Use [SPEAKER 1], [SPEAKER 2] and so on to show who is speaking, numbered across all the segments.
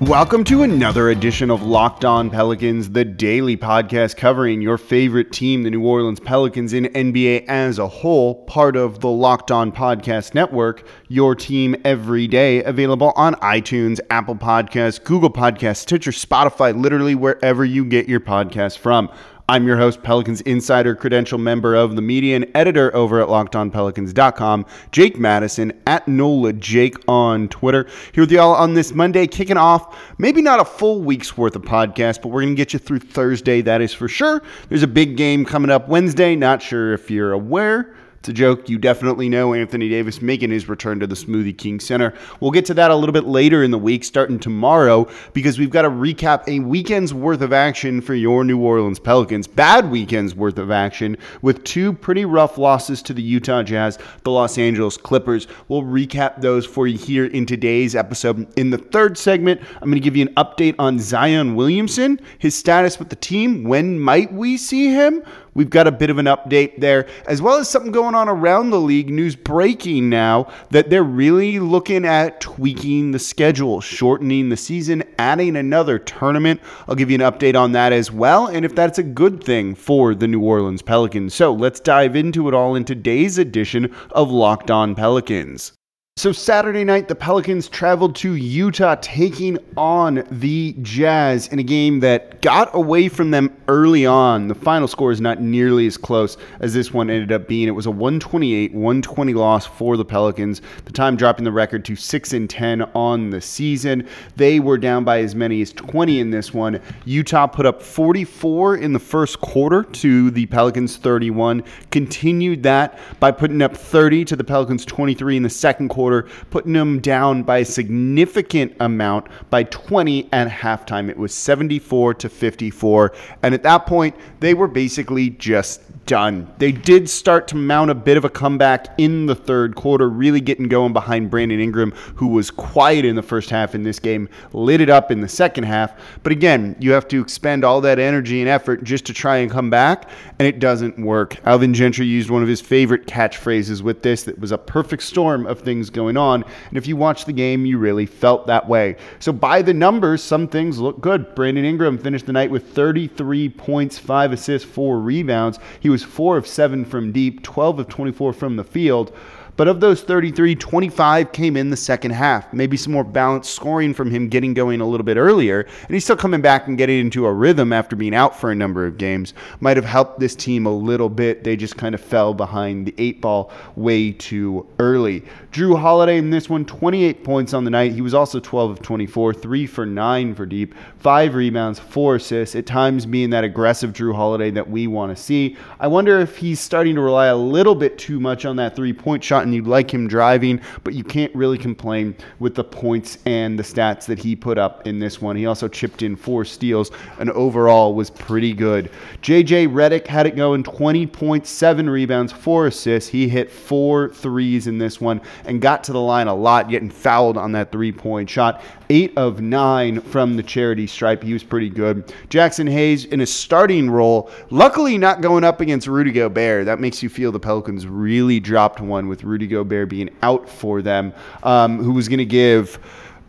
[SPEAKER 1] Welcome to another edition of Locked On Pelicans, the daily podcast covering your favorite team, the New Orleans Pelicans, in NBA as a whole, part of the Locked On Podcast Network, your team every day, available on iTunes, Apple Podcasts, Google Podcasts, Stitcher, Spotify, literally wherever you get your podcast from. I'm your host, Pelicans Insider, credential member of the media and editor over at LockedOnPelicans.com, Jake Madison at NOLA Jake on Twitter. Here with y'all on this Monday, kicking off maybe not a full week's worth of podcast, but we're going to get you through Thursday, that is for sure. There's a big game coming up Wednesday. Not sure if you're aware. It's a joke. You definitely know Anthony Davis making his return to the Smoothie King Center. We'll get to that a little bit later in the week, starting tomorrow, because we've got to recap a weekend's worth of action for your New Orleans Pelicans. Bad weekend's worth of action with two pretty rough losses to the Utah Jazz, the Los Angeles Clippers. We'll recap those for you here in today's episode. In the third segment, I'm going to give you an update on Zion Williamson, his status with the team. When might we see him? We've got a bit of an update there, as well as something going on around the league. News breaking now that they're really looking at tweaking the schedule, shortening the season, adding another tournament. I'll give you an update on that as well, and if that's a good thing for the New Orleans Pelicans. So let's dive into it all in today's edition of Locked On Pelicans. So, Saturday night, the Pelicans traveled to Utah, taking on the Jazz in a game that got away from them early on. The final score is not nearly as close as this one ended up being. It was a 128 120 loss for the Pelicans, the time dropping the record to 6 and 10 on the season. They were down by as many as 20 in this one. Utah put up 44 in the first quarter to the Pelicans 31, continued that by putting up 30 to the Pelicans 23 in the second quarter quarter, putting them down by a significant amount by 20 at halftime. It was 74 to 54. And at that point, they were basically just done. They did start to mount a bit of a comeback in the third quarter, really getting going behind Brandon Ingram, who was quiet in the first half in this game, lit it up in the second half. But again, you have to expend all that energy and effort just to try and come back, and it doesn't work. Alvin Gentry used one of his favorite catchphrases with this that was a perfect storm of things going on. And if you watch the game, you really felt that way. So by the numbers, some things look good. Brandon Ingram finished the night with 33 points, 5 assists, 4 rebounds. He was was 4 of 7 from deep, 12 of 24 from the field. But of those 33, 25 came in the second half. Maybe some more balanced scoring from him getting going a little bit earlier. And he's still coming back and getting into a rhythm after being out for a number of games. Might have helped this team a little bit. They just kind of fell behind the eight ball way too early. Jrue Holiday in this one, 28 points on the night. He was also 12 of 24, 3 for 9 for deep, 5 rebounds, 4 assists, at times being that aggressive Jrue Holiday that we want to see. I wonder if he's starting to rely a little bit too much on that three point shot and you'd like him driving, but you can't really complain with the points and the stats that he put up in this one. He also chipped in four steals and overall was pretty good. JJ Redick had it going 20 points, seven rebounds, four assists. He hit four threes in this one and got to the line a lot, getting fouled on that three point shot. Eight of nine from the charity stripe. He was pretty good. Jaxson Hayes in a starting role, luckily not going up against Rudy Gobert. That makes you feel the Pelicans really dropped one with Rudy Gobert being out for them, um, who was going to give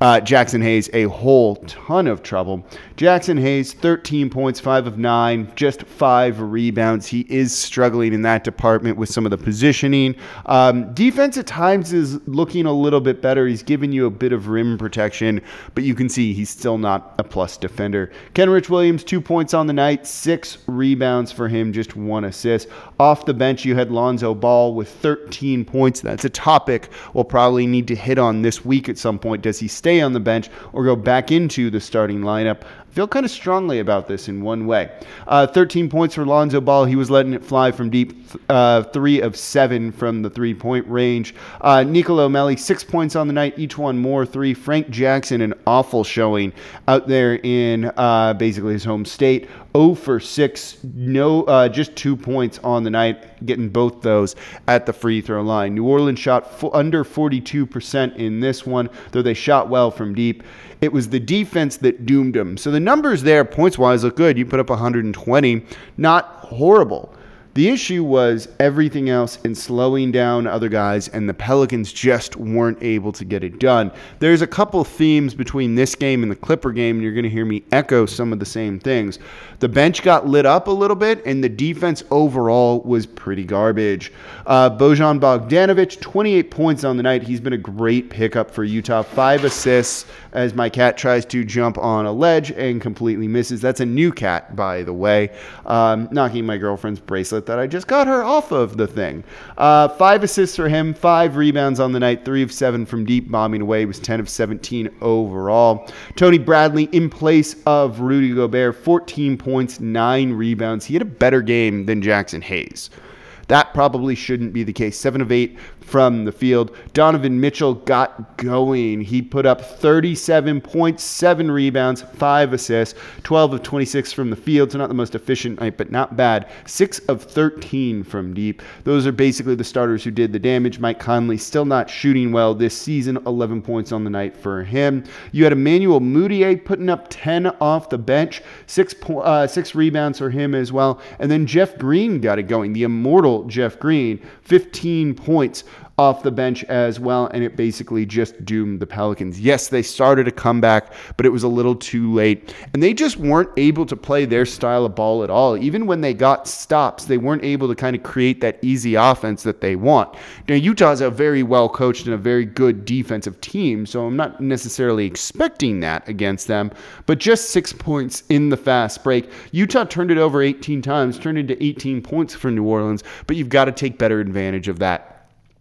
[SPEAKER 1] uh, Jaxson Hayes a whole ton of trouble. Jaxson Hayes, 13 points, 5 of 9, just 5 rebounds. He is struggling in that department with some of the positioning. Um, defense at times is looking a little bit better. He's giving you a bit of rim protection, but you can see he's still not a plus defender. Kenrich Williams, 2 points on the night, 6 rebounds for him, just 1 assist. Off the bench, you had Lonzo Ball with 13 points. That's a topic we'll probably need to hit on this week at some point. Does he stay? Stay on the bench or go back into the starting lineup feel kind of strongly about this in one way. Uh, 13 points for Lonzo Ball. He was letting it fly from deep, uh, three of seven from the three point range. Uh, Nicolo Melli, six points on the night, E'Twaun Moore three. Frank Jackson, an awful showing out there in uh, basically his home state. 0 for 6, no, uh, just two points on the night, getting both those at the free throw line. New Orleans shot f- under 42% in this one, though they shot well from deep. It was the defense that doomed them. So the numbers there, points wise, look good. You put up 120, not horrible. The issue was everything else in slowing down other guys, and the Pelicans just weren't able to get it done. There's a couple themes between this game and the Clipper game, and you're going to hear me echo some of the same things. The bench got lit up a little bit, and the defense overall was pretty garbage. Uh, Bojan Bogdanovic, 28 points on the night. He's been a great pickup for Utah. Five assists as my cat tries to jump on a ledge and completely misses. That's a new cat, by the way, um, knocking my girlfriend's bracelet that I just got her off of the thing. Uh, five assists for him, five rebounds on the night, three of seven from deep, bombing away. was 10 of 17 overall. Tony Bradley in place of Rudy Gobert, 14 points, nine rebounds. He had a better game than Jaxson Hayes. That probably shouldn't be the case. Seven of eight from the field. Donovan Mitchell got going. He put up 37 points, seven rebounds, five assists, 12 of 26 from the field. So not the most efficient night, but not bad. Six of 13 from deep. Those are basically the starters who did the damage. Mike Conley still not shooting well this season. 11 points on the night for him. You had Emmanuel Mudiay putting up 10 off the bench, six uh, six rebounds for him as well. And then Jeff Green got it going. The immortal Jeff Green, 15 points off the bench as well, and it basically just doomed the Pelicans. Yes, they started a comeback, but it was a little too late. And they just weren't able to play their style of ball at all. Even when they got stops, they weren't able to kind of create that easy offense that they want. Now, Utah's a very well coached and a very good defensive team, so I'm not necessarily expecting that against them, but just six points in the fast break. Utah turned it over 18 times, turned into 18 points for New Orleans, but you've got to take better advantage of that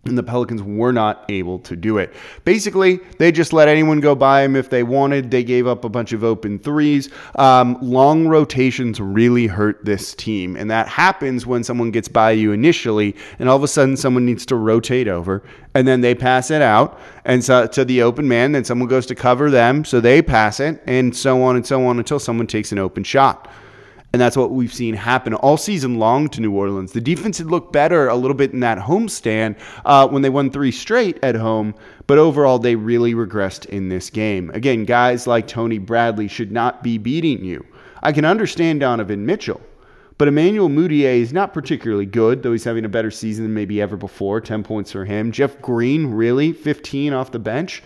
[SPEAKER 1] and the Pelicans were not able to do it. Basically, they just let anyone go by them if they wanted. They gave up a bunch of open threes. Um, long rotations really hurt this team, and that happens when someone gets by you initially, and all of a sudden someone needs to rotate over, and then they pass it out, and so to the open man. Then someone goes to cover them, so they pass it, and so on and so on until someone takes an open shot. And that's what we've seen happen all season long to New Orleans. The defense had looked better a little bit in that homestand uh, when they won three straight at home, but overall they really regressed in this game. Again, guys like Tony Bradley should not be beating you. I can understand Donovan Mitchell, but Emmanuel Mudiay is not particularly good, though he's having a better season than maybe ever before. 10 points for him. Jeff Green, really? 15 off the bench?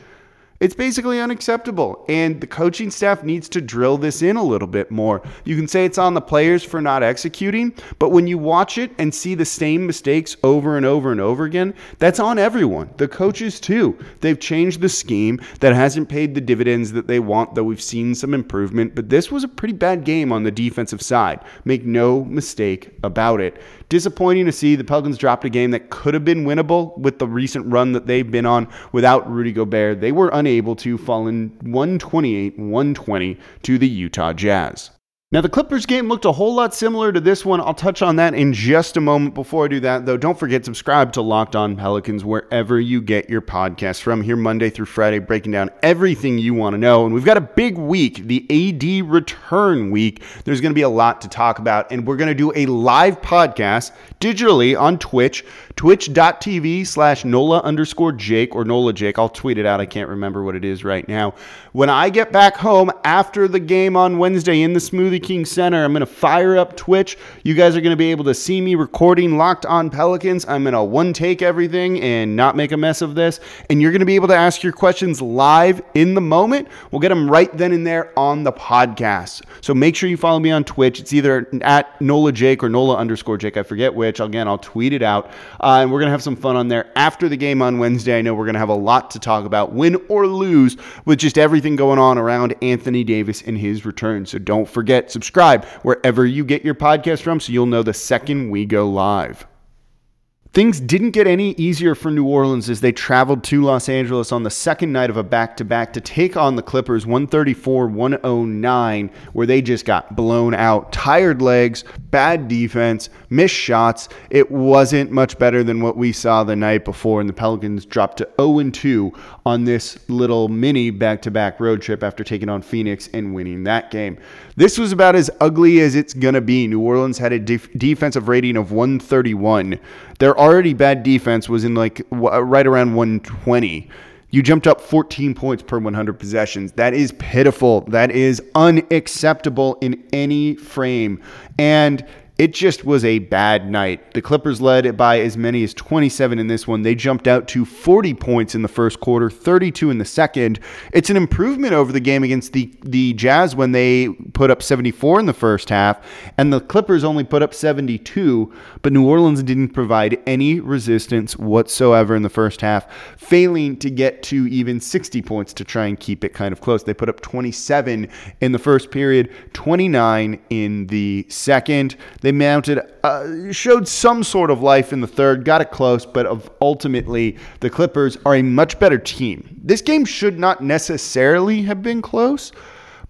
[SPEAKER 1] It's basically unacceptable. And the coaching staff needs to drill this in a little bit more. You can say it's on the players for not executing, but when you watch it and see the same mistakes over and over and over again, that's on everyone. The coaches, too. They've changed the scheme that hasn't paid the dividends that they want, though we've seen some improvement. But this was a pretty bad game on the defensive side. Make no mistake about it. Disappointing to see the Pelicans dropped a game that could have been winnable with the recent run that they've been on without Rudy Gobert. They were unable to fall in 128 120 to the Utah Jazz. Now, the Clippers game looked a whole lot similar to this one. I'll touch on that in just a moment. Before I do that, though, don't forget subscribe to Locked On Pelicans wherever you get your podcast from. Here Monday through Friday, breaking down everything you want to know. And we've got a big week, the AD return week. There's going to be a lot to talk about, and we're going to do a live podcast digitally on Twitch, twitch.tv slash NOLA underscore Jake or NOLA Jake. I'll tweet it out. I can't remember what it is right now. When I get back home after the game on Wednesday in the Smoothie King Center. I'm going to fire up Twitch. You guys are going to be able to see me recording Locked On Pelicans. I'm going to one take everything and not make a mess of this. And you're going to be able to ask your questions live in the moment. We'll get them right then and there on the podcast. So make sure you follow me on Twitch. It's either at Nola Jake or Nola underscore Jake. I forget which. Again, I'll tweet it out. Uh, and we're going to have some fun on there after the game on Wednesday. I know we're going to have a lot to talk about, win or lose, with just everything going on around Anthony Davis and his return. So don't forget, subscribe wherever you get your podcast from so you'll know the second we go live. Things didn't get any easier for New Orleans as they traveled to Los Angeles on the second night of a back to back to take on the Clippers 134 109, where they just got blown out. Tired legs, bad defense, missed shots. It wasn't much better than what we saw the night before, and the Pelicans dropped to 0 2 on this little mini back to back road trip after taking on Phoenix and winning that game. This was about as ugly as it's going to be. New Orleans had a def- defensive rating of 131. Their already bad defense was in like w- uh, right around 120. You jumped up 14 points per 100 possessions. That is pitiful. That is unacceptable in any frame. And it just was a bad night. The Clippers led by as many as 27 in this one. They jumped out to 40 points in the first quarter, 32 in the second. It's an improvement over the game against the, the Jazz when they put up 74 in the first half, and the Clippers only put up 72, but New Orleans didn't provide any resistance whatsoever in the first half, failing to get to even 60 points to try and keep it kind of close. They put up 27 in the first period, 29 in the second. They mounted, uh, showed some sort of life in the third, got it close, but ultimately the Clippers are a much better team. This game should not necessarily have been close.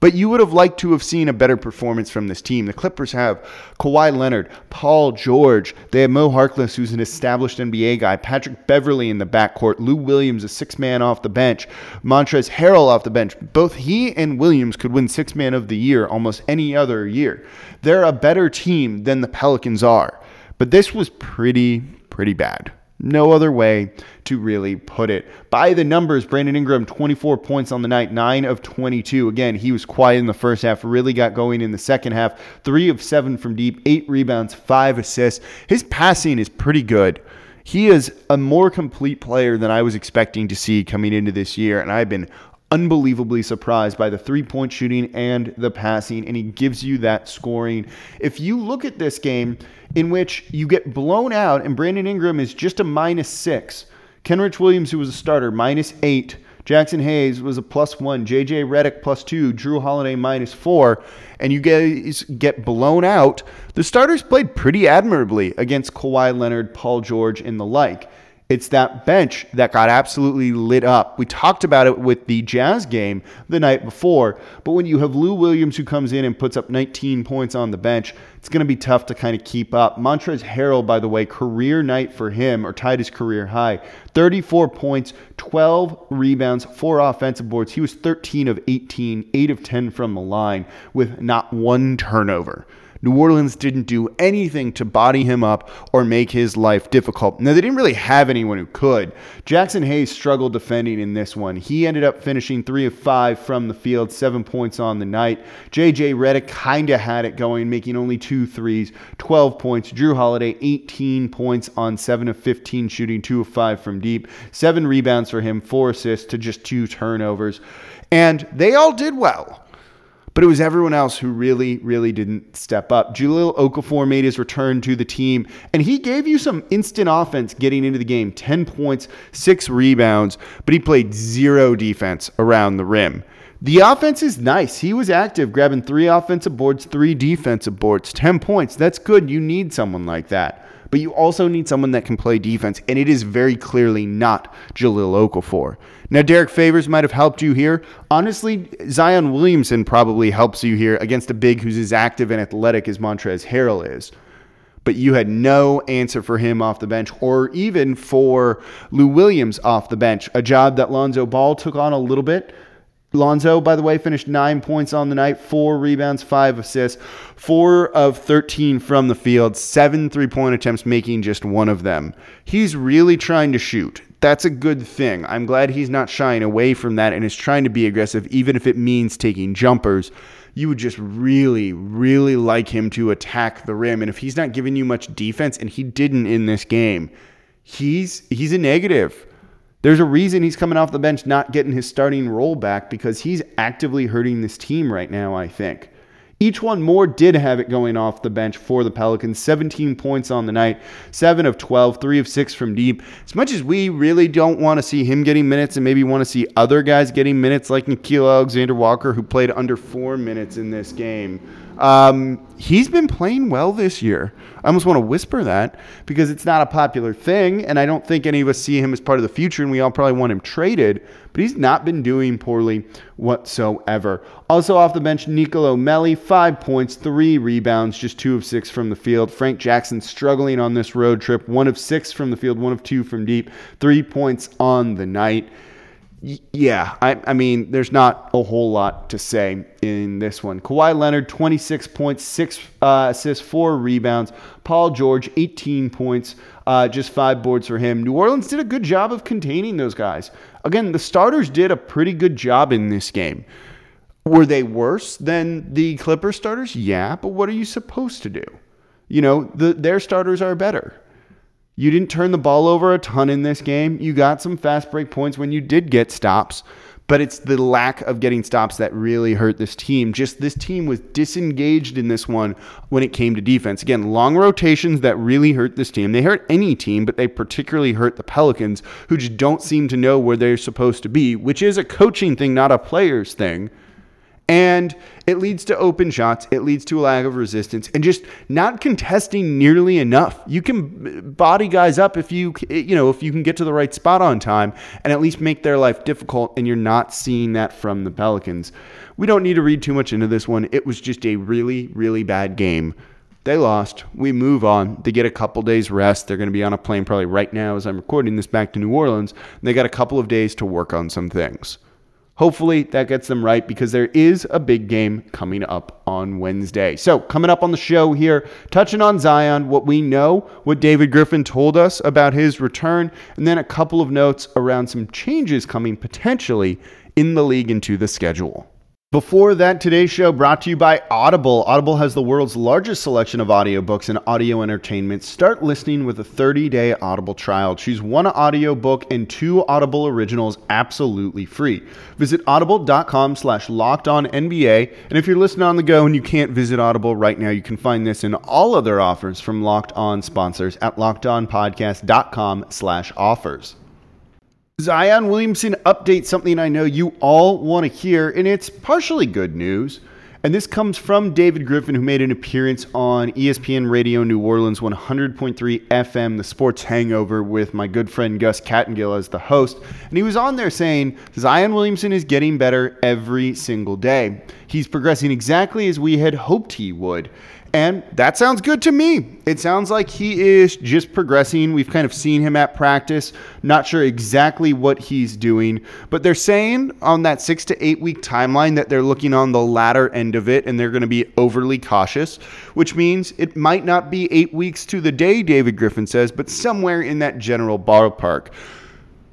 [SPEAKER 1] But you would have liked to have seen a better performance from this team. The Clippers have Kawhi Leonard, Paul George. They have Mo Harkless, who's an established NBA guy, Patrick Beverley in the backcourt, Lou Williams, a six man off the bench, Montrezl Harrell off the bench. Both he and Williams could win six man of the year almost any other year. They're a better team than the Pelicans are. But this was pretty, pretty bad. No other way to really put it. By the numbers, Brandon Ingram, 24 points on the night, 9 of 22. Again, he was quiet in the first half, really got going in the second half. 3 of 7 from deep, 8 rebounds, 5 assists. His passing is pretty good. He is a more complete player than I was expecting to see coming into this year, and I've been unbelievably surprised by the three point shooting and the passing, and he gives you that scoring. If you look at this game in which you get blown out, and Brandon Ingram is just a minus six, Kenrich Williams, who was a starter, minus eight. Jaxson Hayes was a plus one. JJ Redick plus two. Jrue Holiday minus four. And you guys get blown out. The starters played pretty admirably against Kawhi Leonard, Paul George, and the like. It's that bench that got absolutely lit up. We talked about it with the Jazz game the night before, but when you have Lou Williams who comes in and puts up 19 points on the bench, it's going to be tough to kind of keep up. Montrezl Harrell, by the way, career night for him, or tied his career high 34 points, 12 rebounds, four offensive boards. He was 13 of 18, 8 of 10 from the line with not one turnover. New Orleans didn't do anything to body him up or make his life difficult. Now, they didn't really have anyone who could. Jaxson Hayes struggled defending in this one. He ended up finishing three of five from the field, seven points on the night. JJ Redick kind of had it going, making only two threes, 12 points. Jrue Holiday, 18 points on seven of 15 shooting, two of five from deep, seven rebounds for him, four assists to just two turnovers. And they all did well but it was everyone else who really, really didn't step up. Jahlil Okafor made his return to the team, and he gave you some instant offense getting into the game 10 points, six rebounds, but he played zero defense around the rim. The offense is nice. He was active, grabbing three offensive boards, three defensive boards, 10 points. That's good. You need someone like that. But you also need someone that can play defense, and it is very clearly not Jahlil Okafor. Now, Derrick Favors might have helped you here. Honestly, Zion Williamson probably helps you here against a big who's as active and athletic as Montrezl Harrell is. But you had no answer for him off the bench or even for Lou Williams off the bench, a job that Lonzo Ball took on a little bit. Lonzo, by the way, finished nine points on the night, four rebounds, five assists, four of 13 from the field, seven three point attempts, making just one of them. He's really trying to shoot that's a good thing. I'm glad he's not shying away from that and is trying to be aggressive, even if it means taking jumpers. You would just really, really like him to attack the rim. And if he's not giving you much defense, and he didn't in this game, he's he's a negative. There's a reason he's coming off the bench, not getting his starting role back because he's actively hurting this team right now, I think. E'Twaun Moore did have it going off the bench for the Pelicans. 17 points on the night, 7 of 12, 3 of 6 from deep. As much as we really don't want to see him getting minutes and maybe want to see other guys getting minutes like Nickeil Alexander Walker, who played under four minutes in this game, um, he's been playing well this year. I almost want to whisper that because it's not a popular thing, and I don't think any of us see him as part of the future, and we all probably want him traded. But he's not been doing poorly whatsoever. Also off the bench, Nicolo Melli, five points, three rebounds, just two of six from the field. Frank Jackson struggling on this road trip, one of six from the field, one of two from deep, three points on the night yeah, I, I, mean, there's not a whole lot to say in this one. Kawhi Leonard, 26 points, six uh, assists, four rebounds. Paul George, 18 points, uh, just five boards for him. New Orleans did a good job of containing those guys. Again, the starters did a pretty good job in this game. Were they worse than the Clippers starters? Yeah, but what are you supposed to do? You know, the, their starters are better. You didn't turn the ball over a ton in this game. You got some fast break points when you did get stops, but it's the lack of getting stops that really hurt this team. Just this team was disengaged in this one when it came to defense. Again, long rotations that really hurt this team. They hurt any team, but they particularly hurt the Pelicans, who just don't seem to know where they're supposed to be, which is a coaching thing, not a player's thing. And it leads to open shots. It leads to a lack of resistance and just not contesting nearly enough. You can body guys up if you, you know, if you can get to the right spot on time and at least make their life difficult. And you're not seeing that from the Pelicans. We don't need to read too much into this one. It was just a really, really bad game. They lost. We move on. They get a couple days rest. They're going to be on a plane probably right now as I'm recording this back to New Orleans. They got a couple of days to work on some things. Hopefully that gets them right because there is a big game coming up on Wednesday. So, coming up on the show here, touching on Zion, what we know, what David Griffin told us about his return, and then a couple of notes around some changes coming potentially in the league into the schedule. Before that, today's show brought to you by Audible. Audible has the world's largest selection of audiobooks and audio entertainment. Start listening with a 30-day Audible trial. Choose one audiobook and two Audible originals absolutely free. Visit audible.com slash locked on NBA. And if you're listening on the go and you can't visit Audible right now, you can find this and all other offers from Locked On sponsors at lockedonpodcast.com slash offers. Zion Williamson update something I know you all want to hear, and it's partially good news. And this comes from David Griffin, who made an appearance on ESPN Radio New Orleans 100.3 FM, The Sports Hangover, with my good friend Gus Kattengell as the host. And he was on there saying Zion Williamson is getting better every single day. He's progressing exactly as we had hoped he would. And that sounds good to me. It sounds like he is just progressing. We've kind of seen him at practice. Not sure exactly what he's doing, but they're saying on that six to eight week timeline that they're looking on the latter end of it and they're going to be overly cautious, which means it might not be eight weeks to the day, David Griffin says, but somewhere in that general ballpark.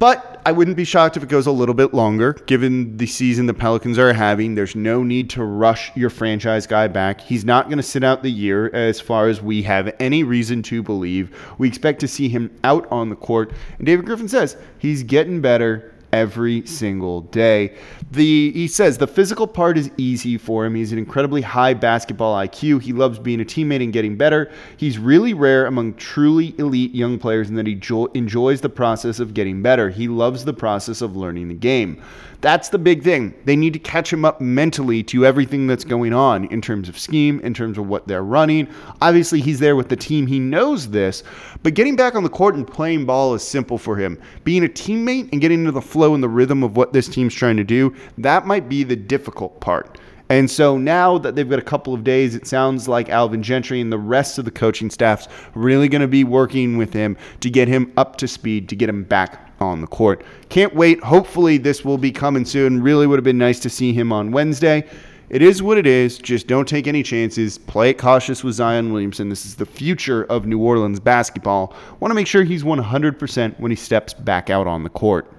[SPEAKER 1] But I wouldn't be shocked if it goes a little bit longer, given the season the Pelicans are having. There's no need to rush your franchise guy back. He's not going to sit out the year, as far as we have any reason to believe. We expect to see him out on the court. And David Griffin says he's getting better every single day. The he says the physical part is easy for him. He's an incredibly high basketball IQ. He loves being a teammate and getting better. He's really rare among truly elite young players in that he jo- enjoys the process of getting better. He loves the process of learning the game. That's the big thing. They need to catch him up mentally to everything that's going on in terms of scheme, in terms of what they're running. Obviously, he's there with the team. He knows this, but getting back on the court and playing ball is simple for him. Being a teammate and getting into the flow and the rhythm of what this team's trying to do, that might be the difficult part. And so now that they've got a couple of days, it sounds like Alvin Gentry and the rest of the coaching staff's really going to be working with him to get him up to speed, to get him back on the court. Can't wait. Hopefully, this will be coming soon. Really would have been nice to see him on Wednesday. It is what it is. Just don't take any chances. Play it cautious with Zion Williamson. This is the future of New Orleans basketball. Want to make sure he's 100% when he steps back out on the court.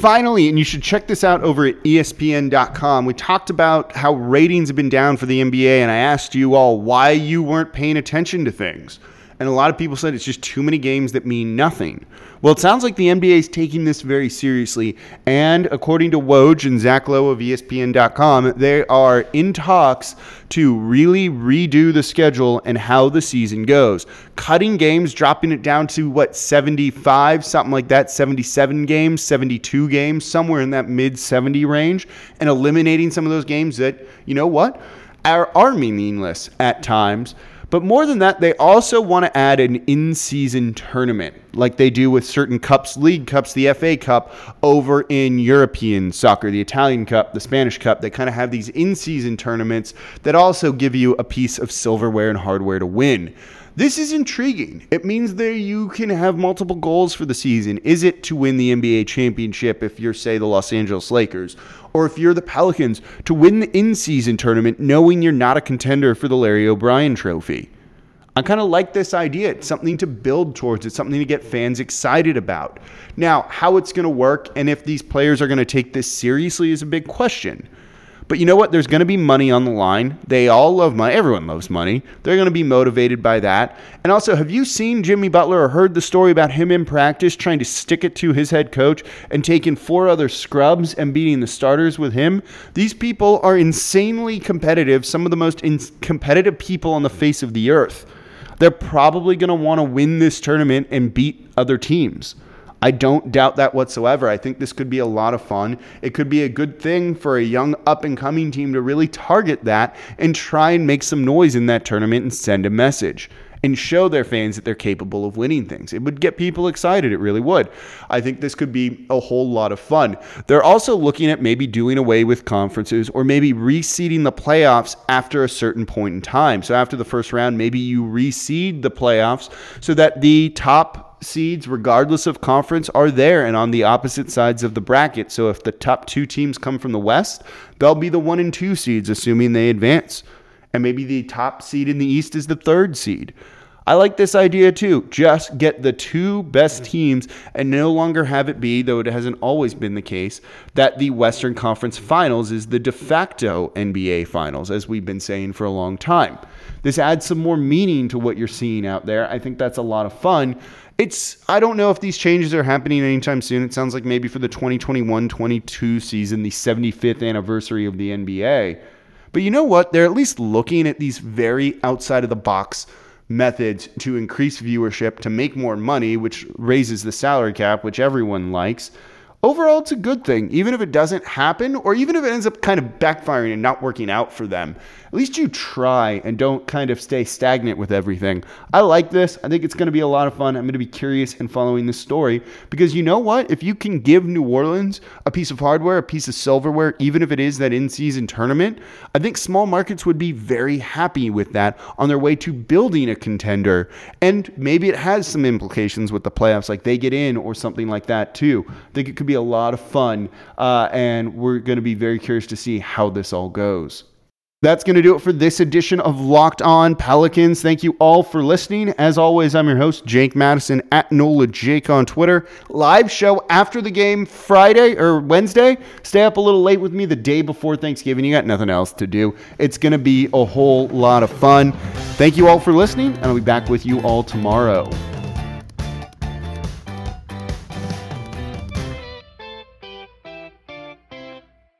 [SPEAKER 1] Finally, and you should check this out over at ESPN.com. We talked about how ratings have been down for the NBA, and I asked you all why you weren't paying attention to things. And a lot of people said it's just too many games that mean nothing. Well, it sounds like the NBA is taking this very seriously. And according to Woj and Zach Lowe of ESPN.com, they are in talks to really redo the schedule and how the season goes. Cutting games, dropping it down to what, 75, something like that, 77 games, 72 games, somewhere in that mid 70 range, and eliminating some of those games that, you know what, are, are meaningless at times but more than that, they also want to add an in season tournament like they do with certain cups, league cups, the FA Cup over in European soccer, the Italian Cup, the Spanish Cup. They kind of have these in season tournaments that also give you a piece of silverware and hardware to win. This is intriguing. It means that you can have multiple goals for the season. Is it to win the NBA championship if you're, say, the Los Angeles Lakers? Or if you're the Pelicans, to win the in season tournament knowing you're not a contender for the Larry O'Brien trophy? I kind of like this idea. It's something to build towards, it's something to get fans excited about. Now, how it's going to work and if these players are going to take this seriously is a big question. But you know what? There's going to be money on the line. They all love money. Everyone loves money. They're going to be motivated by that. And also, have you seen Jimmy Butler or heard the story about him in practice trying to stick it to his head coach and taking four other scrubs and beating the starters with him? These people are insanely competitive, some of the most in- competitive people on the face of the earth. They're probably going to want to win this tournament and beat other teams. I don't doubt that whatsoever. I think this could be a lot of fun. It could be a good thing for a young up and coming team to really target that and try and make some noise in that tournament and send a message and show their fans that they're capable of winning things. It would get people excited. It really would. I think this could be a whole lot of fun. They're also looking at maybe doing away with conferences or maybe reseeding the playoffs after a certain point in time. So after the first round, maybe you reseed the playoffs so that the top seeds, regardless of conference, are there and on the opposite sides of the bracket. So if the top two teams come from the West, they'll be the one and two seeds, assuming they advance. And maybe the top seed in the East is the third seed. I like this idea too. Just get the two best teams and no longer have it be, though it hasn't always been the case, that the Western Conference Finals is the de facto NBA Finals, as we've been saying for a long time. This adds some more meaning to what you're seeing out there. I think that's a lot of fun. It's I don't know if these changes are happening anytime soon. It sounds like maybe for the 2021-22 season, the 75th anniversary of the NBA. But you know what? They're at least looking at these very outside of the box methods to increase viewership, to make more money, which raises the salary cap, which everyone likes overall, it's a good thing. Even if it doesn't happen, or even if it ends up kind of backfiring and not working out for them, at least you try and don't kind of stay stagnant with everything. I like this. I think it's going to be a lot of fun. I'm going to be curious in following this story because you know what? If you can give New Orleans a piece of hardware, a piece of silverware, even if it is that in season tournament, I think small markets would be very happy with that on their way to building a contender. And maybe it has some implications with the playoffs, like they get in or something like that too. I think it could be a lot of fun, uh, and we're going to be very curious to see how this all goes. That's going to do it for this edition of Locked On Pelicans. Thank you all for listening. As always, I'm your host, Jake Madison at NOLA Jake on Twitter. Live show after the game Friday or Wednesday. Stay up a little late with me the day before Thanksgiving. You got nothing else to do. It's going to be a whole lot of fun. Thank you all for listening, and I'll be back with you all tomorrow.